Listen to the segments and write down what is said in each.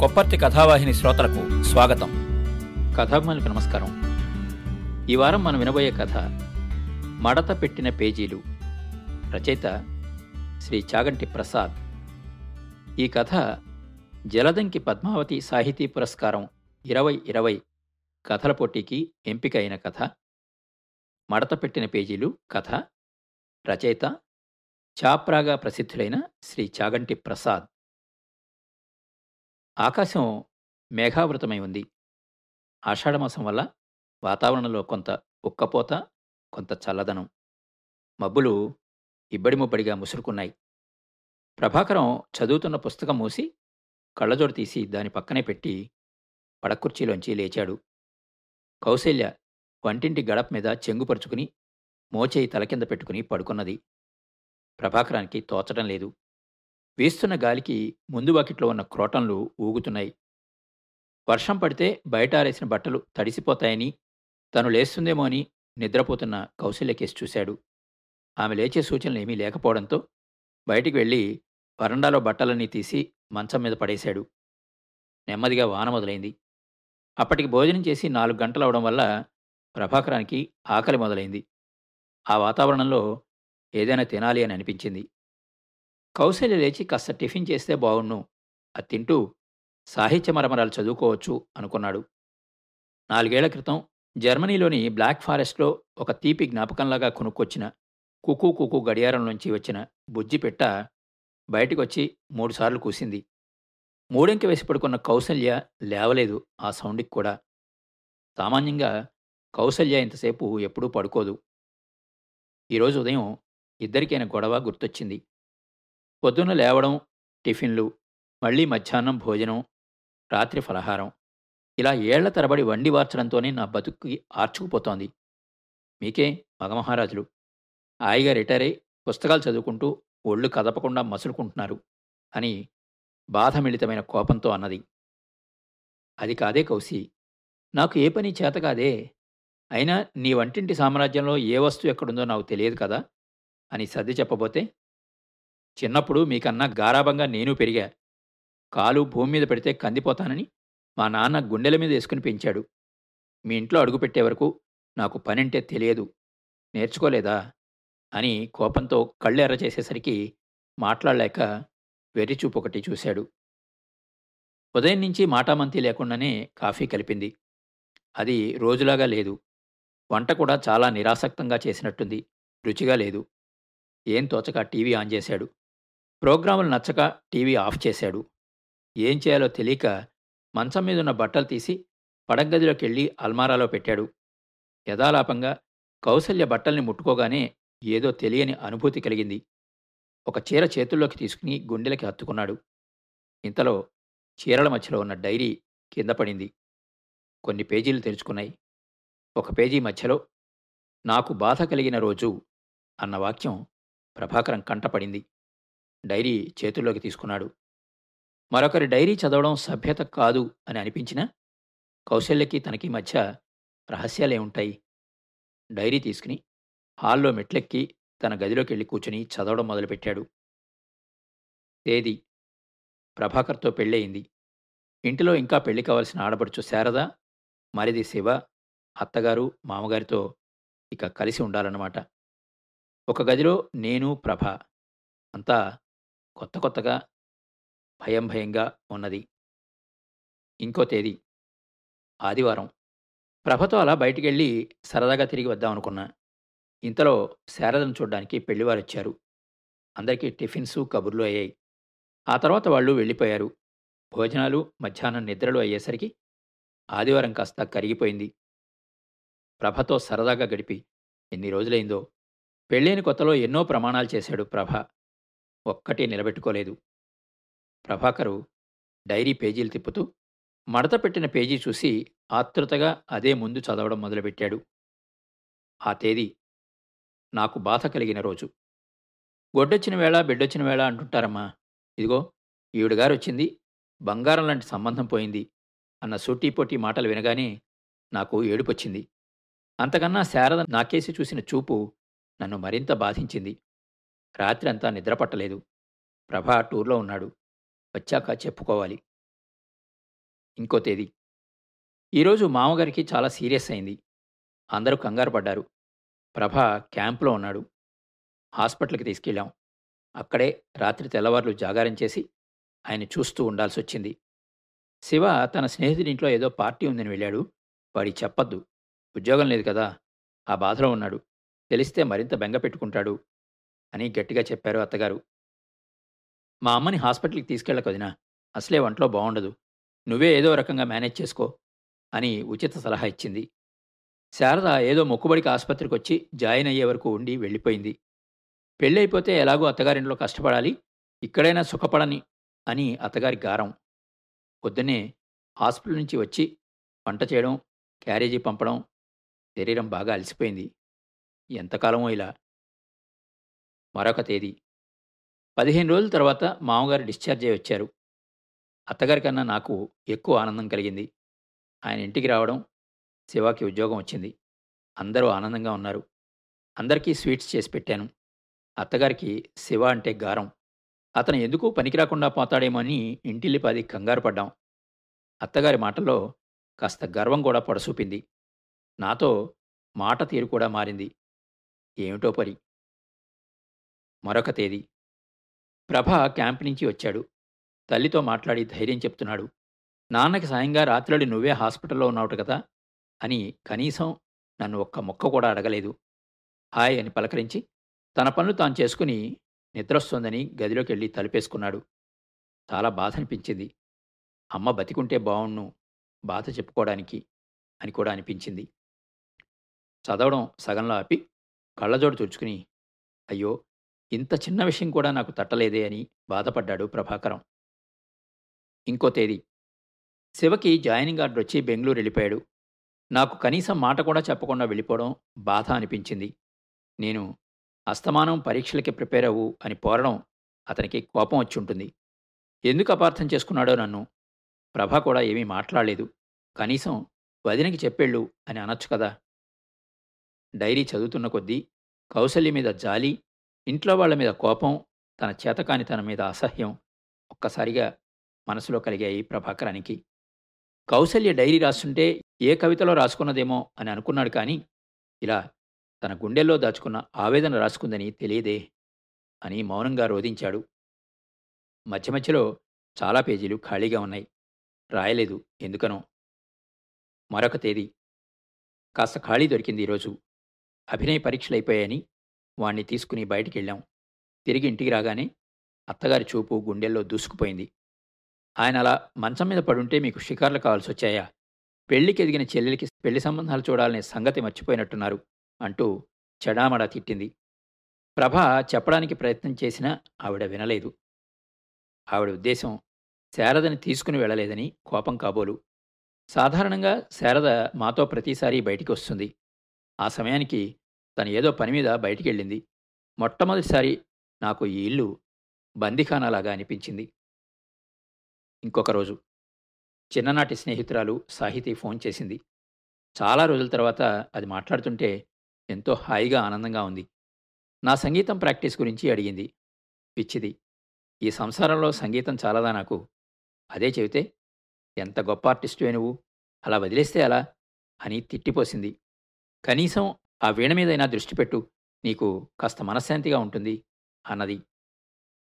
కొప్పర్తి కథావాహిని శ్రోతలకు స్వాగతం. కథాభిమానులకు నమస్కారం. ఈ వారం మనం వినబోయే కథ మడత పెట్టిన పేజీలు. రచయిత శ్రీ చాగంటి ప్రసాద్. ఈ కథ జలదంకి పద్మావతి సాహితీ పురస్కారం ఇరవై ఇరవై కథల పోటీకి ఎంపిక అయిన కథ. మడత పెట్టిన పేజీలు కథ. రచయిత చాప్రాగా ప్రసిద్ధులైన శ్రీ చాగంటి ప్రసాద్. ఆకాశం మేఘావృతమై ఉంది. ఆషాఢమాసం వల్ల వాతావరణంలో కొంత ఉక్కపోత కొంత చల్లదనం. మబ్బులు ఇబ్బడి ముబ్బడిగా ముసురుకున్నాయి. ప్రభాకరం చదువుతున్న పుస్తకం మూసి కళ్ళజోడు తీసి దాని పక్కనే పెట్టి పడకుర్చీలోంచి లేచాడు. కౌశల్య వంటింటి గడప మీద చెంగుపరుచుకుని మోచేయి తల కింద పెట్టుకుని పడుకున్నది. ప్రభాకరానికి తోచడం లేదు. వీస్తున్న గాలికి ముందు వాకిట్లో ఉన్న క్రోటన్లు ఊగుతున్నాయి. వర్షం పడితే బయట ఆరేసిన బట్టలు తడిసిపోతాయని తను లేస్తుందేమో అని నిద్రపోతున్న కౌశల్యకేసి చూశాడు. ఆమె లేచే సూచనలు ఏమీ లేకపోవడంతో బయటికి వెళ్ళి వరండాలో బట్టలన్నీ తీసి మంచం మీద పడేశాడు. నెమ్మదిగా వాన మొదలైంది. అప్పటికి భోజనం చేసి నాలుగు గంటలు అవడం వల్ల ప్రభాకరానికి ఆకలి మొదలైంది. ఆ వాతావరణంలో ఏదైనా తినాలి అని అనిపించింది. కౌశల్య లేచి కాస్త టిఫిన్ చేస్తే బాగుండు అది తింటూ సాహిత్య మరమరాలు చదువుకోవచ్చు అనుకున్నాడు. నాలుగేళ్ళ క్రితం జర్మనీలోని బ్లాక్ ఫారెస్ట్లో ఒక తీపి జ్ఞాపకంలాగా కొనుక్కొచ్చిన కుకు కుకు గడియారం నుంచి వచ్చిన బుజ్జి పెట్ట బయటికొచ్చి మూడుసార్లు కూసింది. మూడెంక వేసి పడుకున్న కౌసల్య లేవలేదు ఆ సౌండ్కి కూడా. సామాన్యంగా కౌసల్య ఇంతసేపు ఎప్పుడూ పడుకోదు. ఈరోజు ఉదయం ఇద్దరికైన గొడవ గుర్తొచ్చింది. పొద్దున్న లేవడం టిఫిన్లు మళ్ళీ మధ్యాహ్నం భోజనం రాత్రి ఫలహారం. ఇలా ఏళ్ళ తరబడి వండి వార్చడంతోనే నా బతుక్కి ఆర్చుకుపోతోంది. మీకే మగమహారాజులు. హాయిగా రిటైర్ అయి పుస్తకాలు చదువుకుంటూ ఒళ్ళు కదపకుండా మసులుకుంటున్నారు అని బాధమిళితమైన కోపంతో అన్నది. అది కాదే కౌసి నాకు ఏ పని చేత కాదే? అయినా నీ వంటింటి సామ్రాజ్యంలో ఏ వస్తువు ఎక్కడుందో నాకు తెలియదు కదా? అని సర్ది చెప్పబోతే చిన్నప్పుడు మీకన్నా గారాభంగా నేను పెరిగా. కాలు భూమి మీద పెడితే కందిపోతానని మా నాన్న గుండెల మీద వేసుకుని పెంచాడు. మీ ఇంట్లో అడుగుపెట్టే వరకు నాకు పనంటే తెలియదు. నేర్చుకోలేదా? అని కోపంతో కళ్ళెర్ర చేసేసరికి మాట్లాడలేక వెర్రిచూపు ఒకటి చూశాడు. ఉదయం నుంచి మాటామంతి లేకుండానే కాఫీ కలిపింది. అది రోజులాగా లేదు. వంట కూడా చాలా నిరాసక్తంగా చేసినట్టుంది. రుచిగా లేదు. ఏం తోచక టీవీ ఆన్ చేశాడు. ప్రోగ్రాములు నచ్చక టీవీ ఆఫ్ చేశాడు. ఏం చేయాలో తెలియక మంచం మీదున్న బట్టలు తీసి పడగదిలోకి వెళ్ళి అల్మారాలో పెట్టాడు. యథాలాపంగా కౌసల్య బట్టల్ని ముట్టుకోగానే ఏదో తెలియని అనుభూతి కలిగింది. ఒక చీర చేతుల్లోకి తీసుకుని గుండెలకి హత్తుకున్నాడు ఇంతలో చీరల మధ్యలో ఉన్న డైరీ కింద పడింది. కొన్ని పేజీలు తెరుచుకున్నాయి. ఒక పేజీ మధ్యలో నాకు బాధ కలిగిన రోజు అన్న వాక్యం ప్రభాకరం కంటపడింది డైరీ చేతుల్లోకి తీసుకున్నాడు. మరొకరి డైరీ చదవడం సభ్యత కాదు అని అనిపించినా కౌశల్యకి తనకి మధ్య రహస్యాలే ఉంటాయి. డైరీ తీసుకుని హాల్లో మెట్లెక్కి తన గదిలోకి వెళ్ళి కూర్చుని చదవడం మొదలుపెట్టాడు. తేదీ. ప్రభాకర్తో పెళ్ళయింది. ఇంటిలో ఇంకా పెళ్ళి కావలసిన ఆడపడుచు శారద మరిది శివ అత్తగారు మామగారితో ఇక కలిసి ఉండాలన్నమాట. ఒక గదిలో నేను ప్రభ అంతా కొత్త కొత్తగా భయం భయంగా ఉన్నది. ఇంకో తేదీ. ఆదివారం. ప్రభతో అలా బయటికెళ్ళి సరదాగా తిరిగి వద్దామనుకున్నా ఇంతలో శారదను చూడ్డానికి పెళ్ళివారు వచ్చారు అందరికీ టిఫిన్స్ కబుర్లు అయ్యాయి. ఆ తర్వాత వాళ్ళు వెళ్ళిపోయారు. భోజనాలు మధ్యాహ్నం నిద్రలు అయ్యేసరికి ఆదివారం కాస్త కరిగిపోయింది. ప్రభతో సరదాగా గడిపి ఎన్ని రోజులైందో. పెళ్ళైన కొత్తలో ఎన్నో ప్రమాణాలు చేశాడు ప్రభ. ఒక్కటి నిలబెట్టుకోలేదు. ప్రభాకరు డైరీ పేజీలు తిప్పుతూ మడత పెట్టిన పేజీ చూసి ఆతృతగా అదే ముందు చదవడం మొదలుపెట్టాడు. ఆ తేదీ నాకు బాధ కలిగిన రోజు. గొడ్డొచ్చిన వేళ బిడ్డొచ్చిన వేళ అంటుంటారమ్మా. ఇదిగో ఈవిడగారు వచ్చింది బంగారం లాంటి సంబంధం పోయింది అన్న సూటీపోటీ మాటలు వినగానే నాకు ఏడుపొచ్చింది. అంతకన్నా శారద నాకేసి చూసిన చూపు నన్ను మరింత బాధించింది. రాత్రి అంతా నిద్రపట్టలేదు ప్రభా టూర్లో ఉన్నాడు. వచ్చాక చెప్పుకోవాలి. ఇంకో తేదీ. ఈరోజు మామగారికి చాలా సీరియస్ అయింది. అందరూ కంగారు పడ్డారు. ప్రభ క్యాంపులో ఉన్నాడు. హాస్పిటల్కి తీసుకెళ్ళాం. అక్కడే రాత్రి తెల్లవార్లు జాగారం చేసి ఆయన చూస్తూ ఉండాల్సి వచ్చింది. శివ తన స్నేహితుడింట్లో ఏదో పార్టీ ఉందని వెళ్ళాడు. వాడి చెప్పొద్దు. ఉద్యోగం లేదు కదా. ఆ బాధలో ఉన్నాడు. తెలిస్తే మరింత బెంగ పెట్టుకుంటాడు. అని గట్టిగా చెప్పారు అత్తగారు. మా అమ్మని హాస్పిటల్కి తీసుకెళ్ళకొదినా అసలే ఒంట్లో బాగుండదు నువ్వే ఏదో రకంగా మేనేజ్ చేసుకో అని ఉచిత సలహా ఇచ్చింది. శారద ఏదో మొక్కుబడికి ఆసుపత్రికి వచ్చి జాయిన్ అయ్యే వరకు ఉండి వెళ్ళిపోయింది. పెళ్ళైపోతే ఎలాగో అత్తగారింట్లో కష్టపడాలి ఇక్కడైనా సుఖపడని అని అత్తగారి గారం. పొద్దున్నే హాస్పిటల్ నుంచి వచ్చి వంట చేయడం క్యారేజీ పంపడం శరీరం బాగా అలసిపోయింది. ఎంతకాలమో ఇలా మరొక తేదీ. పదిహేను రోజుల తర్వాత మామగారు డిశ్చార్జ్ అయ్యి వచ్చారు. అత్తగారి కన్నా నాకు ఎక్కువ ఆనందం కలిగింది. ఆయన ఇంటికి రావడం శివాకి ఉద్యోగం వచ్చింది. అందరూ ఆనందంగా ఉన్నారు. అందరికీ స్వీట్స్ చేసి పెట్టాను. అత్తగారికి శివ అంటే గారం. అతను ఎందుకు పనికి రాకుండా పోతాడేమో అని ఇంటిల్లిపాది కంగారు పడ్డాం. అత్తగారి మాటల్లో కాస్త గర్వం కూడా పొడసూపింది. నాతో మాట తీరు కూడా మారింది. ఏమిటో పరి మరొక తేదీ. ప్రభ క్యాంప్ నుంచి వచ్చాడు. తల్లితో మాట్లాడి ధైర్యం చెప్తున్నాడు. నాన్నకి సాయంగా రాత్రుడి నువ్వే హాస్పిటల్లో ఉన్నావుట కదా అని కనీసం నన్ను ఒక్క మొక్క కూడా అడగలేదు. హాయ్ అని పలకరించి తన పనులు తాను చేసుకుని నిద్రొస్తోందని గదిలోకి వెళ్ళి తలుపేసుకున్నాడు. చాలా బాధ అనిపించింది అమ్మ బతికుంటే బావుణ్ణు బాధ చెప్పుకోవడానికి అని కూడా అనిపించింది. చదవడం సగంలో ఆపి కళ్ళజోడు తుడుచుకుని అయ్యో ఇంత చిన్న విషయం కూడా నాకు తట్టలేదే అని బాధపడ్డాడు ప్రభాకరం. ఇంకో తేదీ. శివకి జాయినింగ్ ఆర్డర్ వచ్చి బెంగళూరు వెళ్ళిపోయాడు. నాకు కనీసం మాట కూడా చెప్పకుండా వెళ్ళిపోవడం బాధ అనిపించింది. నేను అస్తమానం పరీక్షలకి ప్రిపేర్ అవ్వు అని పోరడం అతనికి కోపం వచ్చి ఉంటుంది. ఎందుకు అపార్థం చేసుకున్నాడో నన్ను? ప్రభ కూడా ఏమీ మాట్లాడలేదు. కనీసం వదినకి చెప్పేళ్ళు అని అనొచ్చు కదా. డైరీ చదువుతున్న కొద్దీ కౌసల్య మీద జాలి ఇంట్లో వాళ్ళ మీద కోపం తన చేతకాని తన మీద అసహ్యం ఒక్కసారిగా మనసులో కలిగాయి ప్రభాకరానికి. కౌసల్య డైరీ రాస్తుంటే ఏ కవితలో రాసుకున్నదేమో అని అనుకున్నాడు కానీ ఇలా తన గుండెల్లో దాచుకున్న ఆవేదన రాసుకుందని తెలియదే అని మౌనంగా రోధించాడు. మధ్య మధ్యలో చాలా పేజీలు ఖాళీగా ఉన్నాయి. రాయలేదు ఎందుకనో. మరొక తేదీ. కాస్త ఖాళీ దొరికింది ఈరోజు. అభినయ పరీక్షలు అయిపోయాయని వాణ్ణి తీసుకుని బయటికి వెళ్ళాం తిరిగి ఇంటికి రాగానే అత్తగారి చూపు గుండెల్లో దూసుకుపోయింది. ఆయన అలా మంచం మీద పడుంటే మీకు షికార్లు కావాల్సి వచ్చాయా పెళ్ళికి ఎదిగిన చెల్లెలికి పెళ్ళి సంబంధాలు చూడాలనే సంగతి మర్చిపోయినట్టున్నారు అంటూ చెడామడా తిట్టింది. ప్రభ చెప్పడానికి ప్రయత్నం చేసినా ఆవిడ వినలేదు. ఆవిడ ఉద్దేశం శారదని తీసుకుని వెళ్ళలేదని కోపం కాబోలు. సాధారణంగా శారద మాతో ప్రతిసారి బయటికి వస్తుంది. ఆ సమయానికి తను ఏదో పని మీద బయటికి వెళ్ళింది మొట్టమొదటిసారి నాకు ఈ ఇల్లు బందిఖానాలాగా అనిపించింది. ఇంకొక రోజు చిన్ననాటి స్నేహితురాలు సాహితీ ఫోన్ చేసింది. చాలా రోజుల తర్వాత అది మాట్లాడుతుంటే ఎంతో హాయిగా ఆనందంగా ఉంది. నా సంగీతం ప్రాక్టీస్ గురించి అడిగింది. పిచ్చిది ఈ సంసారంలో సంగీతం చాలదా నాకు? అదే చెబితే ఎంత గొప్ప ఆర్టిస్టువే నువ్వు? అలా వదిలేస్తే అలా అని తిట్టిపోసింది. కనీసం ఆ వీణ మీదైనా దృష్టి పెట్టు. నీకు కాస్త మనశ్శాంతిగా ఉంటుంది అన్నది.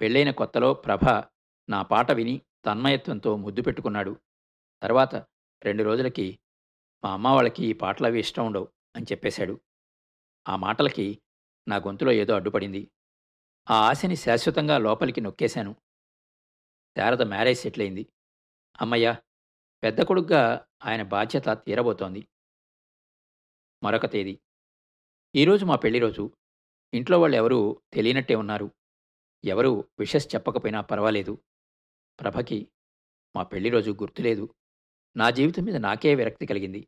పెళ్ళైన కొత్తలో ప్రభ నా పాట విని తన్మయత్వంతో ముద్దు పెట్టుకున్నాడు. తర్వాత రెండు రోజులకి మా అమ్మ వాళ్ళకి ఈ పాటలు అవి ఇష్టం ఉండవు అని చెప్పేశాడు. ఆ మాటలకి నా గొంతులో ఏదో అడ్డుపడింది. ఆ ఆశని శాశ్వతంగా లోపలికి నొక్కేశాను. శారద మ్యారేజ్ సెటిల్ అయింది అమ్మయ్య పెద్ద కొడుగ్గా ఆయన బాధ్యత తీరబోతోంది. మరొక తేదీ. ఈరోజు మా పెళ్ళి రోజు. ఇంట్లో వాళ్ళు ఎవరూ తెలియనట్టే ఉన్నారు. ఎవరూ విషస్ చెప్పకపోయినా పర్వాలేదు. ప్రభకి మా పెళ్ళి రోజు గుర్తులేదు. నా జీవితం మీద నాకే విరక్తి కలిగింది.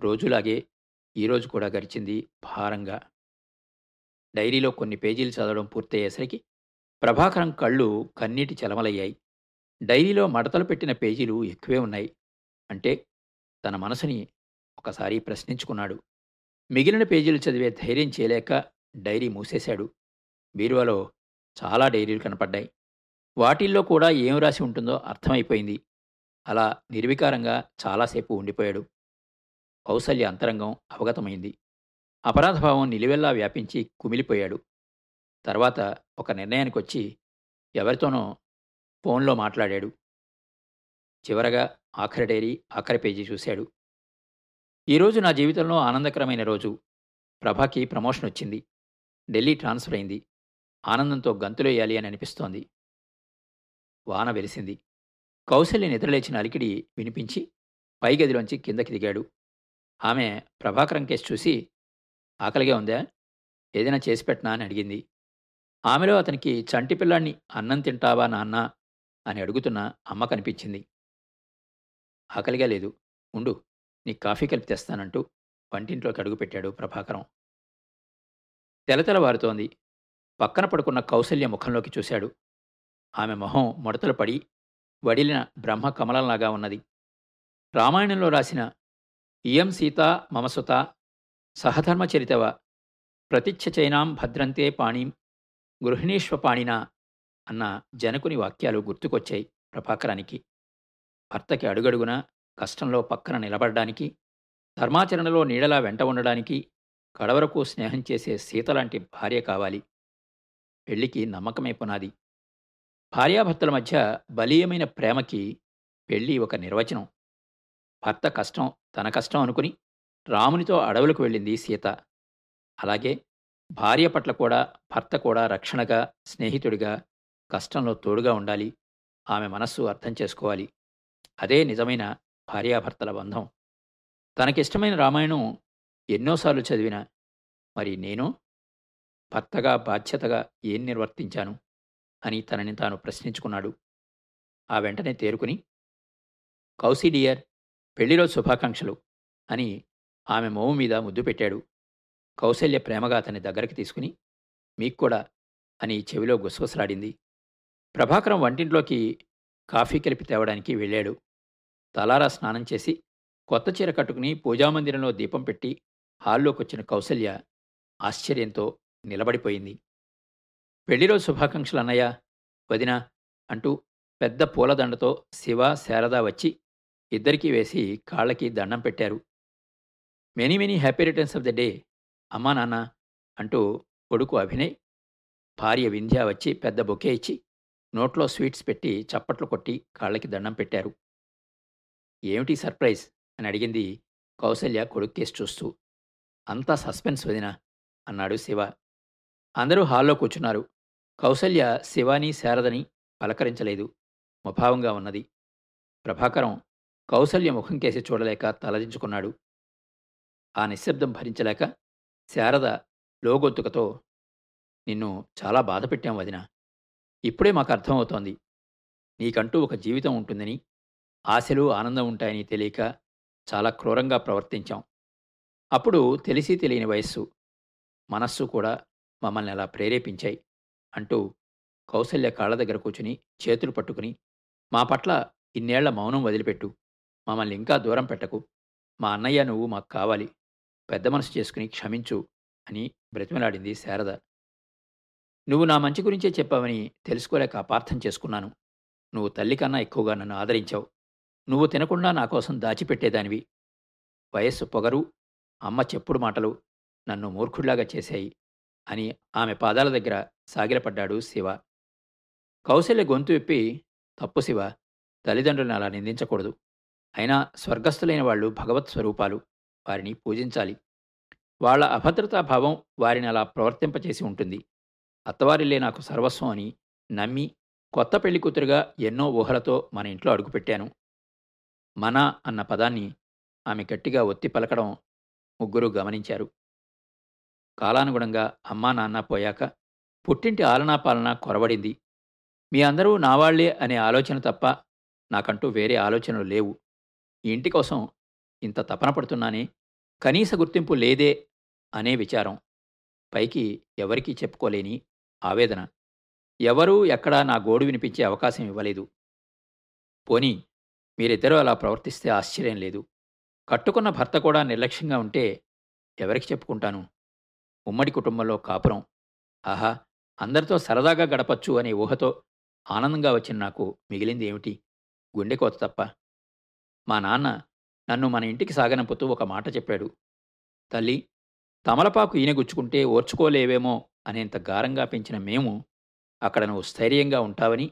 రోజులాగే ఈరోజు కూడా గడిచింది భారంగా. డైరీలో కొన్ని పేజీలు చదవడం పూర్తయ్యేసరికి ప్రభాకరం కళ్ళు కన్నీటి చలమలయ్యాయి. డైరీలో మడతలు పెట్టిన పేజీలు ఎక్కువే ఉన్నాయి. అంటే తన మనసుని ఒకసారి ప్రశ్నించుకున్నాడు. మిగిలిన పేజీలు చదివే ధైర్యం చేయలేక డైరీ మూసేశాడు. బీరువాలో చాలా డైరీలు కనపడ్డాయి. వాటిల్లో కూడా ఏం రాసి ఉంటుందో అర్థమైపోయింది. అలా నిర్వికారంగా చాలాసేపు ఉండిపోయాడు. కౌసల్య అంతరంగం అవగతమైంది. అపరాధభావం నిలువెల్లా వ్యాపించి కుమిలిపోయాడు. తర్వాత ఒక నిర్ణయానికి వచ్చి ఎవరితోనో ఫోన్లో మాట్లాడాడు. చివరగా ఆఖరి డైరీ ఆఖరి పేజీ చూశాడు. ఈరోజు నా జీవితంలో ఆనందకరమైన రోజు. ప్రభాకి ప్రమోషన్ వచ్చింది. ఢిల్లీ ట్రాన్స్ఫర్ అయింది. ఆనందంతో గంతులేయాలి అని అనిపిస్తోంది. వాన వెలిసింది. కౌశల్య నిద్రలేచిన అలికిడి వినిపించి పై గదిలోంచి కిందకి దిగాడు. ఆమె ప్రభాకరం కేసు చూసి ఆకలిగా ఉందా? ఏదైనా చేసి పెట్టనా? అని అడిగింది. ఆమెలో అతనికి చంటి పిల్లాన్ని అన్నం తింటావా నాన్న? అని అడుగుతున్న అమ్మ కనిపించింది. ఆకలిగా లేదు. ఉండు. నీకు కాఫీ కలిపి తెస్తానంటూ వంటింట్లోకి అడుగుపెట్టాడు ప్రభాకరం. తెలతెలవారుతోంది పక్కన పడుకున్న కౌసల్య ముఖంలోకి చూశాడు. ఆమె మొహం ముడతలు పడి వడిలిన బ్రహ్మ కమలంలాగా ఉన్నది. రామాయణంలో రాసిన ఇయం సీత మమసుత సహధర్మచరితవ ప్రతిచ్ఛ చైనాం భద్రంతే పాణిం గృహిణీష్వపాణినా అన్న జనకుని వాక్యాలు గుర్తుకొచ్చాయి ప్రభాకరానికి. భర్తకి అడుగడుగునా కష్టంలో పక్కన నిలబడడానికి ధర్మాచరణలో నీడలా వెంట ఉండడానికి కడవరకు స్నేహం చేసే సీతలాంటి భార్య కావాలి. పెళ్ళికి నమ్మకమే పునాది. భార్యాభర్తల మధ్య బలీయమైన ప్రేమకి పెళ్ళి ఒక నిర్వచనం. భర్త కష్టం తన కష్టం అనుకుని రామునితో అడవులకు వెళ్ళింది సీత. అలాగే భార్య పట్ల కూడా భర్త కూడా రక్షణగా స్నేహితుడిగా కష్టంలో తోడుగా ఉండాలి. ఆమె మనస్సు అర్థం చేసుకోవాలి. అదే నిజమైన భార్యాభర్తల బంధం. తనకిష్టమైన రామాయణం ఎన్నోసార్లు చదివిన మరి నేను భర్తగా బాధ్యతగా ఏం నిర్వర్తించాను అని తనని తాను ప్రశ్నించుకున్నాడు. ఆ వెంటనే తేరుకుని కౌసీ డియర్ పెళ్ళిరోజు శుభాకాంక్షలు అని ఆమె మోము మీద ముద్దు పెట్టాడు. కౌశల్య ప్రేమగా అతని దగ్గరికి తీసుకుని మీకు కూడా అని చెవిలో గుసగుసలాడింది. ప్రభాకరం వంటింట్లోకి కాఫీ కలిపి తేవడానికి వెళ్ళాడు. తలారా స్నానం చేసి కొత్త చీర కట్టుకుని పూజామందిరంలో దీపం పెట్టి హాల్లోకి వచ్చిన కౌసల్య ఆశ్చర్యంతో నిలబడిపోయింది. పెళ్ళిరోజు శుభాకాంక్షలు అన్నయ్య వదిన అంటూ పెద్ద పూలదండతో శివ శారద వచ్చి ఇద్దరికీ వేసి కాళ్ళకి దండం పెట్టారు. Many many happy returns of the day అమ్మా నాన్న అంటూ కొడుకు అభినయ్ భార్య వింధ్య వచ్చి పెద్ద బొకే ఇచ్చి నోట్లో స్వీట్స్ పెట్టి చప్పట్లు కొట్టి కాళ్ళకి దండం పెట్టారు. ఏమిటి సర్ప్రైజ్? అని అడిగింది కౌసల్య కొడుక్కేసి చూస్తూ. అంతా సస్పెన్స్ వదిన అన్నాడు శివ. అందరూ హాల్లో కూర్చున్నారు. కౌసల్య శివాని శారదని పలకరించలేదు. ముభావంగా ఉన్నది. ప్రభాకరం కౌసల్య ముఖం కేసి చూడలేక తలదించుకున్నాడు. ఆ నిశ్శబ్దం భరించలేక శారద లోగొంతుకతో నిన్ను చాలా బాధ పెట్టాం వదిన. ఇప్పుడే మాకు అర్థమవుతోంది. నీకంటూ ఒక జీవితం ఉంటుందని ఆశలు ఆనందం ఉంటాయని తెలియక చాలా క్రూరంగా ప్రవర్తించాం. అప్పుడు తెలిసి తెలియని వయస్సు మనస్సు కూడా మమ్మల్ని అలా ప్రేరేపించాయి అంటూ కౌసల్య కాళ్ళ దగ్గర కూర్చుని చేతులు పట్టుకుని మా పట్ల ఇన్నేళ్ళ మౌనం వదిలిపెట్టు మమ్మల్ని ఇంకా దూరం పెట్టకు మా అన్నయ్య నువ్వు మాకు కావాలి పెద్ద మనసు చేసుకుని క్షమించు అని బ్రతిమలాడింది శారద. నువ్వు నా మంచి గురించే చెప్పావని తెలుసుకోలేక అపార్థం చేసుకున్నాను. నువ్వు తల్లి కన్నా ఎక్కువగా నన్ను ఆదరించావు. నువ్వు తినకుండా నా కోసం దాచిపెట్టేదానివి. వయస్సు పొగరు అమ్మ చెప్పుడు మాటలు నన్ను మూర్ఖుడిలాగా చేశాయి అని ఆమె పాదాల దగ్గర సాగిలపడ్డాడు శివ. కౌశల్య గొంతు విప్పి తప్పు శివ తల్లిదండ్రులను అలా నిందించకూడదు. అయినా స్వర్గస్థులైన వాళ్ళు భగవత్ స్వరూపాలు వారిని పూజించాలి. వాళ్ళ అభద్రతా భావం వారిని అలా ప్రవర్తింపచేసి ఉంటుంది. అత్తవారిల్లే నాకు సర్వస్వం అని నమ్మి కొత్త పెళ్ళి కూతురుగా ఎన్నో ఊహలతో మన ఇంట్లో అడుగుపెట్టాను. మన అన్న పదాన్ని ఆమె గట్టిగా ఒత్తి పలకడం ముగ్గురు గమనించారు. కాలానుగుణంగా అమ్మా నాన్న పోయాక పుట్టింటి ఆలనా పాలన కొరవడింది. మీ అందరూ నావాళ్ళే అనే ఆలోచన తప్ప నాకంటూ వేరే ఆలోచనలు లేవు. ఈ ఇంటి కోసం ఇంత తపన పడుతున్నానే కనీస గుర్తింపు లేదే అనే విచారం. పైకి ఎవరికీ చెప్పుకోలేని ఆవేదన. ఎవరూ ఎక్కడా నా గోడు వినిపించే అవకాశం ఇవ్వలేదు. పోనీ మీరిద్దరూ అలా ప్రవర్తిస్తే ఆశ్చర్యం లేదు. కట్టుకున్న భర్త కూడా నిర్లక్ష్యంగా ఉంటే ఎవరికి చెప్పుకుంటాను? ఉమ్మడి కుటుంబంలో కాపురం. ఆహా! అందరితో సరదాగా గడపచ్చు అనే ఊహతో ఆనందంగా వచ్చిన నాకు మిగిలింది ఏమిటి? గుండెకోత తప్ప. మా నాన్న నన్ను మన ఇంటికి సాగనంపుతూ ఒక మాట చెప్పాడు. తల్లి తమలపాకు ఈనగుచ్చుకుంటే ఓర్చుకోలేవేమో అనేంత గారంగా పెంచిన మేము అక్కడ నువ్వు స్థైర్యంగా ఉంటావని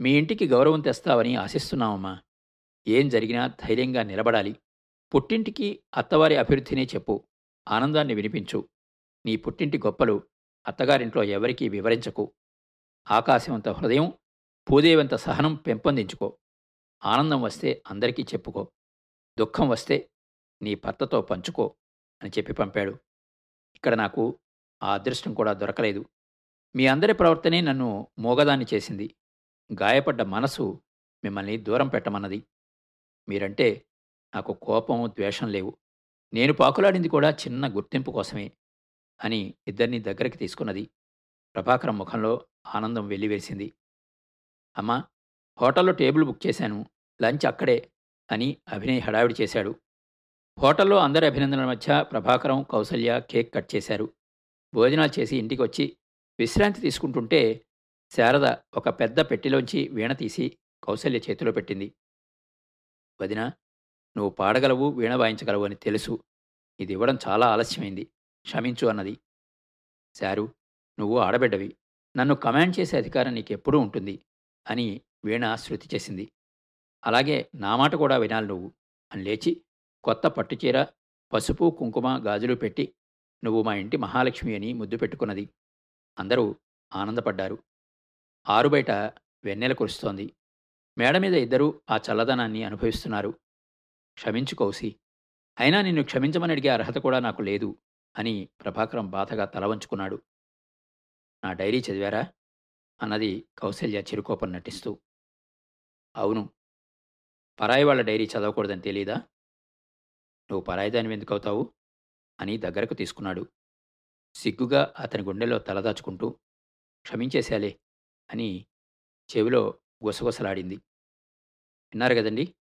మీ ఇంటికి గౌరవం తెస్తావని ఆశిస్తున్నామమ్మా ఏం జరిగినా ధైర్యంగా నిలబడాలి. పుట్టింటికి అత్తవారి అభివృద్ధినే చెప్పు. ఆనందాన్ని వినిపించు. నీ పుట్టింటి గొప్పలు అత్తగారింట్లో ఎవరికీ వివరించకు. ఆకాశవంత హృదయం పూదేవంత సహనం పెంపొందించుకో. ఆనందం వస్తే అందరికీ చెప్పుకో. దుఃఖం వస్తే నీ భర్తతో పంచుకో అని చెప్పి పంపాడు. ఇక్కడ నాకు ఆ అదృష్టం కూడా దొరకలేదు. మీ అందరి ప్రవర్తనే నన్ను మోగదాన్ని చేసింది. గాయపడ్డ మనసు మిమ్మల్ని దూరం పెట్టమన్నది. మీరంటే నాకు కోపం ద్వేషం లేవు. నేను పాకులాడింది కూడా చిన్న గుర్తింపు కోసమే అని ఇద్దరిని దగ్గరికి తీసుకున్నది ప్రభాకరం ముఖంలో ఆనందం వెళ్ళివేసింది అమ్మా హోటల్లో టేబుల్ బుక్ చేశాను లంచ్ అక్కడే అని అభినయ్ హడావిడి చేశాడు. హోటల్లో అందరి అభినందనల మధ్య ప్రభాకరం కౌసల్య కేక్ కట్ చేశారు. భోజనాలు చేసి ఇంటికి వచ్చి విశ్రాంతి తీసుకుంటుంటే శారద ఒక పెద్ద పెట్టెలోంచి వీణ తీసి కౌసల్య చేతిలో పెట్టింది. వదిన నువ్వు పాడగలవు వీణ వాయించగలవు అని తెలుసు. ఇది ఇవ్వడం చాలా ఆలస్యమైంది. క్షమించు అన్నది. శారు నువ్వు ఆడబిడ్డవి. నన్ను కమాండ్ చేసే అధికారం నీకెప్పుడూ ఉంటుంది అని వీణ శృతి చేసింది. అలాగే నా మాట కూడా వినాలి నువ్వు. అని లేచి కొత్త పట్టుచీర పసుపు కుంకుమ గాజులు పెట్టి నువ్వు మా ఇంటి మహాలక్ష్మి అని ముద్దు పెట్టుకున్నది. అందరూ ఆనందపడ్డారు. ఆరుబయట వెన్నెల కురుస్తోంది. మేడ మీద ఇద్దరూ ఆ చల్లదనాన్ని అనుభవిస్తున్నారు. క్షమించు కౌసి అయినా నిన్ను క్షమించమని అడిగే అర్హత కూడా నాకు లేదు అని ప్రభాకరం బాధగా తల వంచుకున్నాడు. నా డైరీ చదివారా? అన్నది కౌశల్య చిరుకోపం నటిస్తూ. అవును. పరాయి వాళ్ళ డైరీ చదవకూడదని తెలీదా? నువ్వు పరాయిదాని ఎందుకు అవుతావు అని దగ్గరకు తీసుకున్నాడు. సిగ్గుగా అతని గుండెలో తలదాచుకుంటూ క్షమించేశాలే అని చెవిలో గుసగుసలాడింది. విన్నారు కదండి.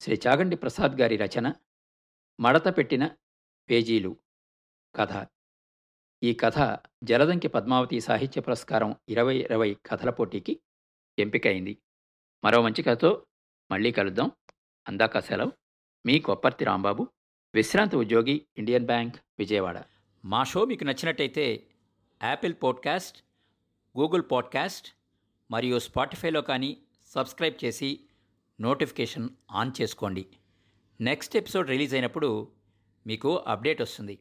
శ్రీ చాగంటి ప్రసాద్ గారి రచన మడత పెట్టిన పేజీలు కథ. ఈ కథ జలదంకి పద్మావతి సాహిత్య పురస్కారం ఇరవై ఇరవై కథల పోటీకి ఎంపికైంది. మరో మంచి కథతో మళ్ళీ కలుద్దాం. అందాక సెలవు. మీ కొప్పర్తి రాంబాబు విశ్రాంతి ఉద్యోగి ఇండియన్ బ్యాంక్ విజయవాడ. మా షో మీకు నచ్చినట్టయితే యాపిల్ పాడ్కాస్ట్ గూగుల్ పాడ్కాస్ట్ మరియు స్పాటిఫైలో కానీ సబ్స్క్రైబ్ చేసి నోటిఫికేషన్ ఆన్ చేసుకోండి. నెక్స్ట్ ఎపిసోడ్ రిలీజ్ అయినప్పుడు మీకు అప్డేట్ వస్తుంది.